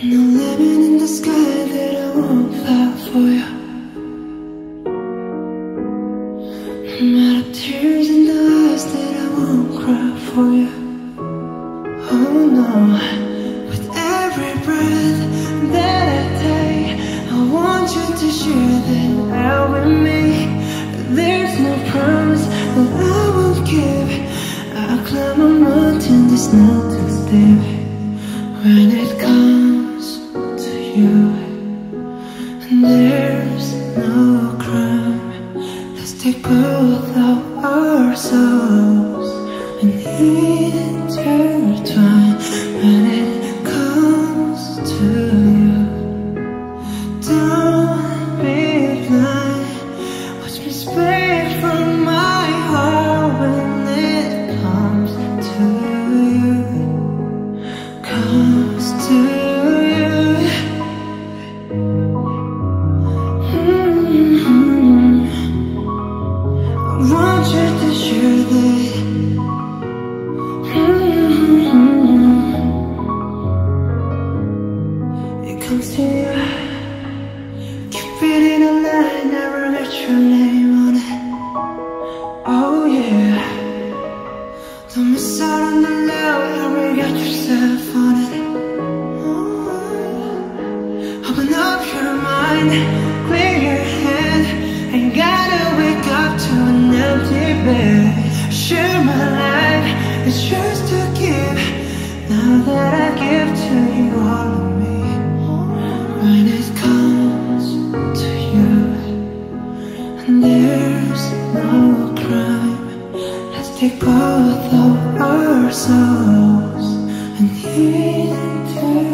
diamond in the sky that I won't fly for you. Of tears in the eyes that I won't cry for you. Oh no, with every breath that I take, I want you to share that air with me. There's no promise that I won't give. I'll climb a mountain that's not too steep when it comes And there's no crime. Let's take both of our souls and intertwine Don't miss out on the love, ever get yourself on it. Oh. Open up your mind, clear your head. Ain't gotta wake up to an empty bed. Share my life, it's yours take both of our souls and intertwine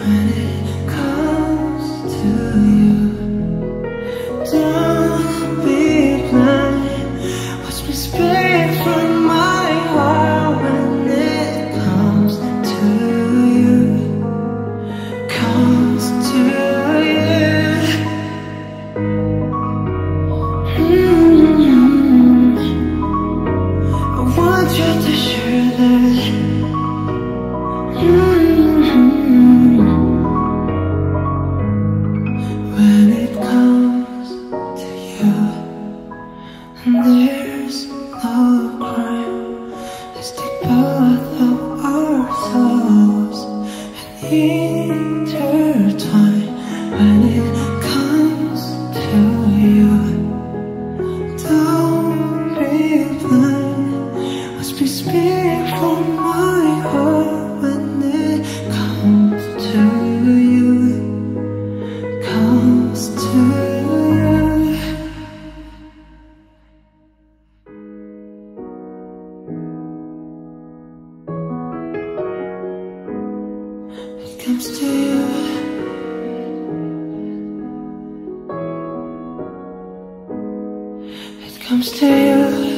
when it comes to you. Don't be blind. Watch me speak from my heart when it comes to you. Comes to you. Mm. Don't be from my It comes to you. It comes to you.